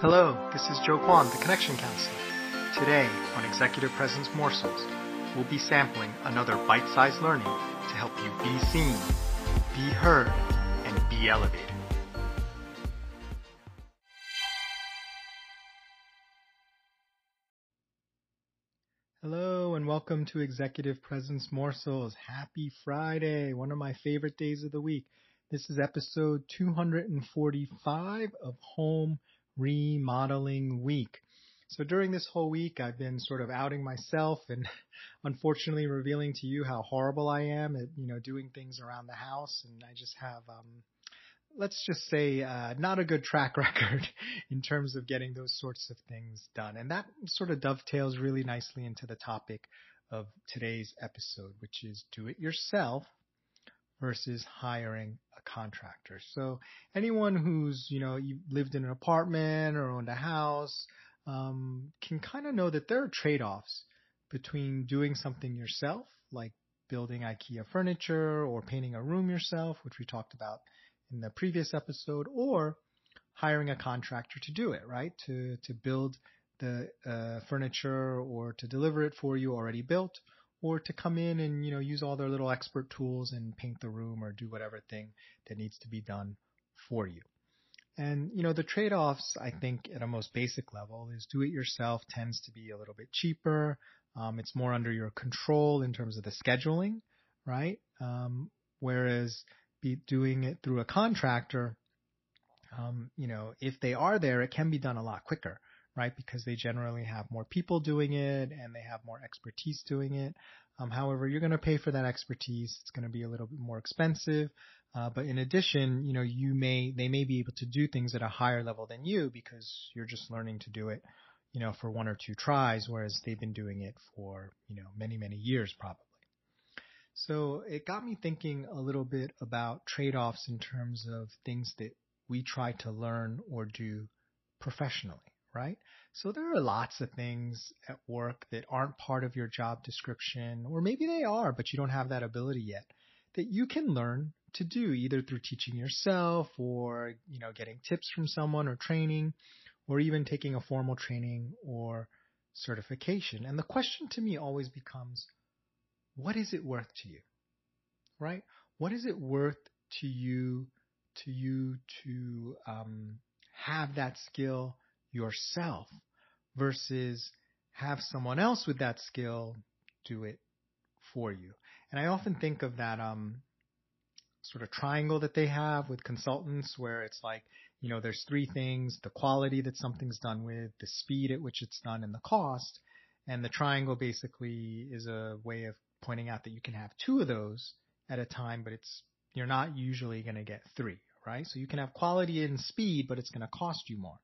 Hello, this is Joe Kwan, the Connection Counselor. Today on Executive Presence Morsels, we'll be sampling another bite-sized learning to help you be seen, be heard, and be elevated. Hello and welcome to Executive Presence Morsels. Happy Friday, one of my favorite days of the week. This is episode 245 of Home Remodeling Week. So during this whole week, I've been sort of outing myself and unfortunately revealing to you how horrible I am at, you know, doing things around the house. And I just have, um, let's just say, uh, not a good track record in terms of getting those sorts of things done. And that sort of dovetails really nicely into the topic of today's episode, which is do it yourself versus hiring a contractor. So anyone who's, you know, lived in an apartment or owned a house, um, can kind of know that there are trade-offs between doing something yourself, like building IKEA furniture or painting a room yourself, which we talked about in the previous episode, or hiring a contractor to do it, right? To, to build the uh, furniture or to deliver it for you already built, or to come in and you know use all their little expert tools and paint the room or do whatever thing that needs to be done for you. And you know the trade-offs I think at a most basic level is do it yourself tends to be a little bit cheaper. Um, it's more under your control in terms of the scheduling, right? Um, whereas be doing it through a contractor, um, you know, if they are there, it can be done a lot quicker right? Because they generally have more people doing it and they have more expertise doing it. Um, however, you're going to pay for that expertise. It's going to be a little bit more expensive. Uh, but in addition, you know, you may, they may be able to do things at a higher level than you because you're just learning to do it, you know, for one or two tries, whereas they've been doing it for, you know, many, many years probably. So it got me thinking a little bit about trade-offs in terms of things that we try to learn or do professionally right? So there are lots of things at work that aren't part of your job description, or maybe they are, but you don't have that ability yet, that you can learn to do either through teaching yourself or, you know, getting tips from someone or training, or even taking a formal training or certification. And the question to me always becomes, what is it worth to you? Right? What is it worth to you to you to um, have that skill yourself versus have someone else with that skill do it for you. And I often think of that um, sort of triangle that they have with consultants where it's like, you know, there's three things, the quality that something's done with, the speed at which it's done, and the cost. And the triangle basically is a way of pointing out that you can have two of those at a time, but it's, you're not usually going to get three, right? So you can have quality and speed, but it's going to cost you more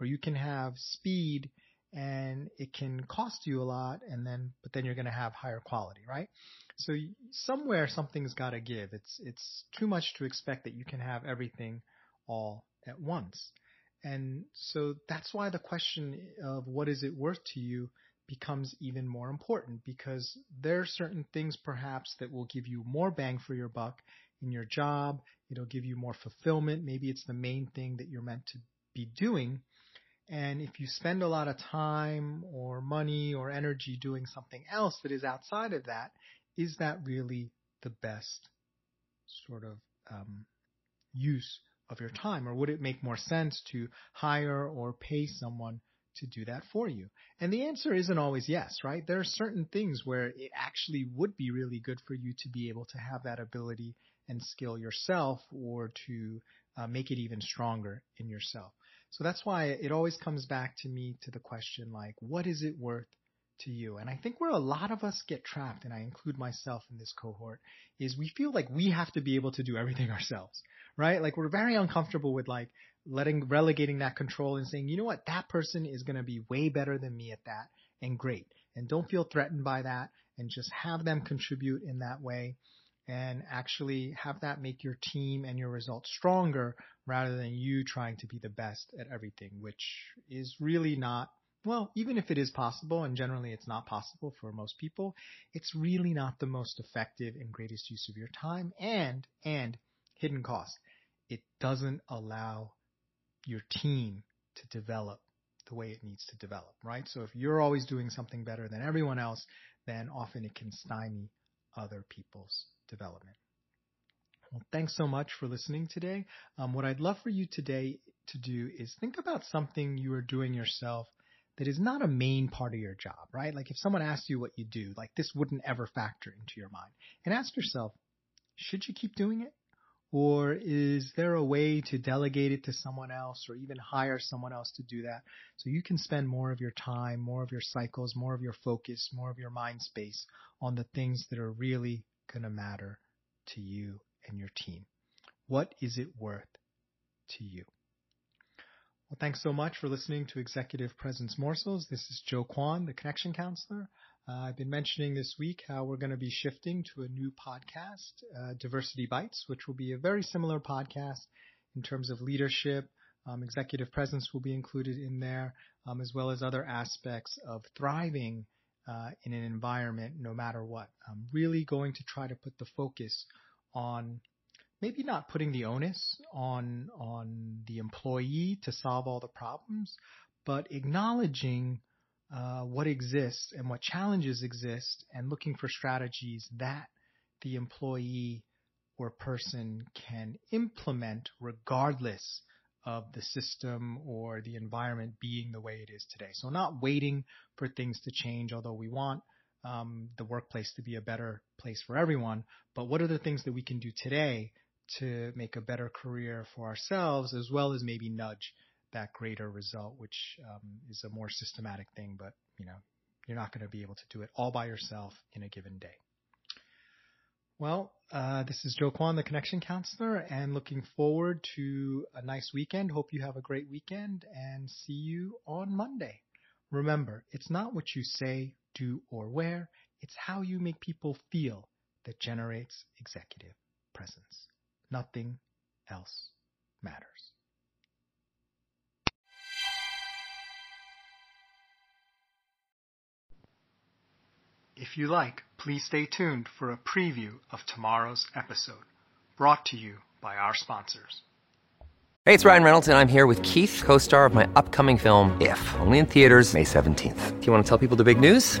or you can have speed and it can cost you a lot and then but then you're going to have higher quality right? So somewhere something's got to give. It's it's too much to expect that you can have everything all at once. And so that's why the question of what is it worth to you becomes even more important because there are certain things perhaps that will give you more bang for your buck in your job. It'll give you more fulfillment. Maybe it's the main thing that you're meant to be doing and if you spend a lot of time or money or energy doing something else that is outside of that, is that really the best sort of um, use of your time? Or would it make more sense to hire or pay someone to do that for you? And the answer isn't always yes, right? There are certain things where it actually would be really good for you to be able to have that ability and skill yourself or to uh, make it even stronger in yourself. So that's why it always comes back to me to the question like, what is it worth to you? And I think where a lot of us get trapped, and I include myself in this cohort, is we feel like we have to be able to do everything ourselves, right? Like we're very uncomfortable with like letting, relegating that control and saying, you know what, that person is going to be way better than me at that and great. And don't feel threatened by that and just have them contribute in that way and actually have that make your team and your results stronger rather than you trying to be the best at everything, which is really not, well, even if it is possible, and generally it's not possible for most people, it's really not the most effective and greatest use of your time and, and hidden cost. It doesn't allow your team to develop the way it needs to develop, right? So if you're always doing something better than everyone else, then often it can stymie other people's development. Well, thanks so much for listening today. Um, what I'd love for you today to do is think about something you are doing yourself that is not a main part of your job, right? Like if someone asks you what you do, like this wouldn't ever factor into your mind. And ask yourself, should you keep doing it? Or is there a way to delegate it to someone else or even hire someone else to do that so you can spend more of your time, more of your cycles, more of your focus, more of your mind space on the things that are really going to matter to you and your team? What is it worth to you? Well, thanks so much for listening to Executive Presence Morsels. This is Joe Kwan, the Connection Counselor. Uh, I've been mentioning this week how we're going to be shifting to a new podcast, uh, Diversity Bites, which will be a very similar podcast in terms of leadership. Um, executive presence will be included in there, um, as well as other aspects of thriving in an environment, no matter what. I'm really going to try to put the focus on maybe not putting the onus on on the employee to solve all the problems, but acknowledging uh, what exists and what challenges exist, and looking for strategies that the employee or person can implement regardless of the system or the environment being the way it is today. So not waiting for things to change, although we want um, the workplace to be a better place for everyone. But what are the things that we can do today to make a better career for ourselves, as well as maybe nudge that greater result, which um, is a more systematic thing. But you know, you're not going to be able to do it all by yourself in a given day. Well, uh, this is Joe Kwan, the Connection Counselor, and looking forward to a nice weekend. Hope you have a great weekend and see you on Monday. Remember, it's not what you say, do, or wear, it's how you make people feel that generates executive presence. Nothing else matters. If you like, please stay tuned for a preview of tomorrow's episode, brought to you by our sponsors. Hey, it's Ryan Reynolds, and I'm here with Keith, co star of my upcoming film, If, only in theaters, May 17th. Do you want to tell people the big news?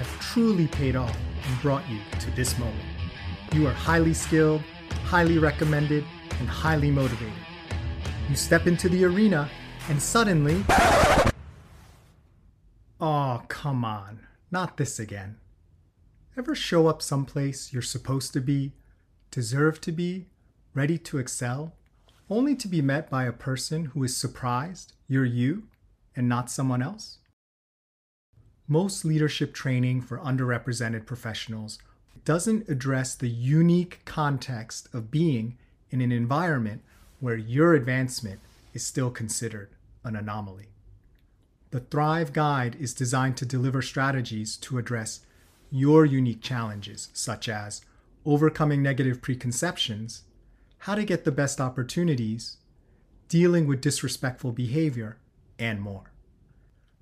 have truly paid off and brought you to this moment. You are highly skilled, highly recommended, and highly motivated. You step into the arena and suddenly. Oh, come on. Not this again. Ever show up someplace you're supposed to be, deserve to be, ready to excel, only to be met by a person who is surprised you're you and not someone else? Most leadership training for underrepresented professionals doesn't address the unique context of being in an environment where your advancement is still considered an anomaly. The Thrive Guide is designed to deliver strategies to address your unique challenges, such as overcoming negative preconceptions, how to get the best opportunities, dealing with disrespectful behavior, and more.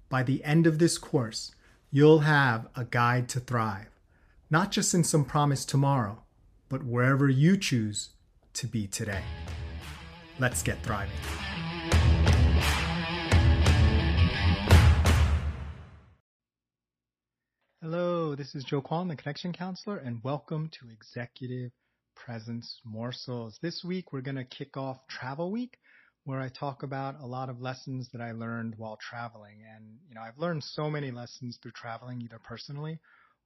By the end of this course, You'll have a guide to thrive, not just in some promised tomorrow, but wherever you choose to be today. Let's get thriving. Hello, this is Joe Kwan, the Connection Counselor, and welcome to Executive Presence Morsels. This week we're going to kick off Travel Week where I talk about a lot of lessons that I learned while traveling. And, you know, I've learned so many lessons through traveling, either personally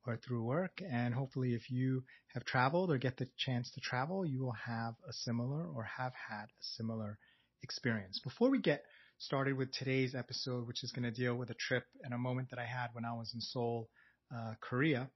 or through work. And hopefully if you have traveled or get the chance to travel, you will have a similar or have had a similar experience. Before we get started with today's episode, which is going to deal with a trip and a moment that I had when I was in Seoul, uh, Korea,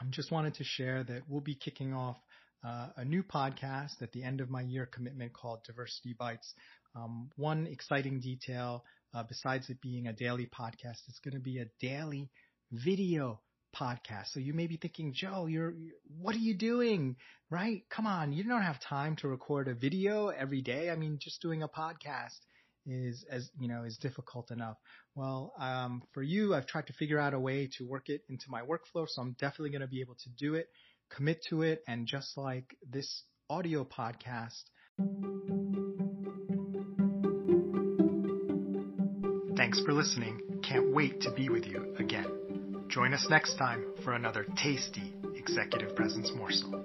I just wanted to share that we'll be kicking off uh, a new podcast at the end of my year commitment called Diversity Bites. Um, one exciting detail, uh, besides it being a daily podcast, it's going to be a daily video podcast. So you may be thinking, Joe, you're, what are you doing? Right? Come on. You don't have time to record a video every day. I mean, just doing a podcast is as you know is difficult enough. Well, um, for you, I've tried to figure out a way to work it into my workflow, so I'm definitely going to be able to do it, commit to it, and just like this audio podcast. Thanks for listening. Can't wait to be with you again. Join us next time for another tasty executive presence morsel.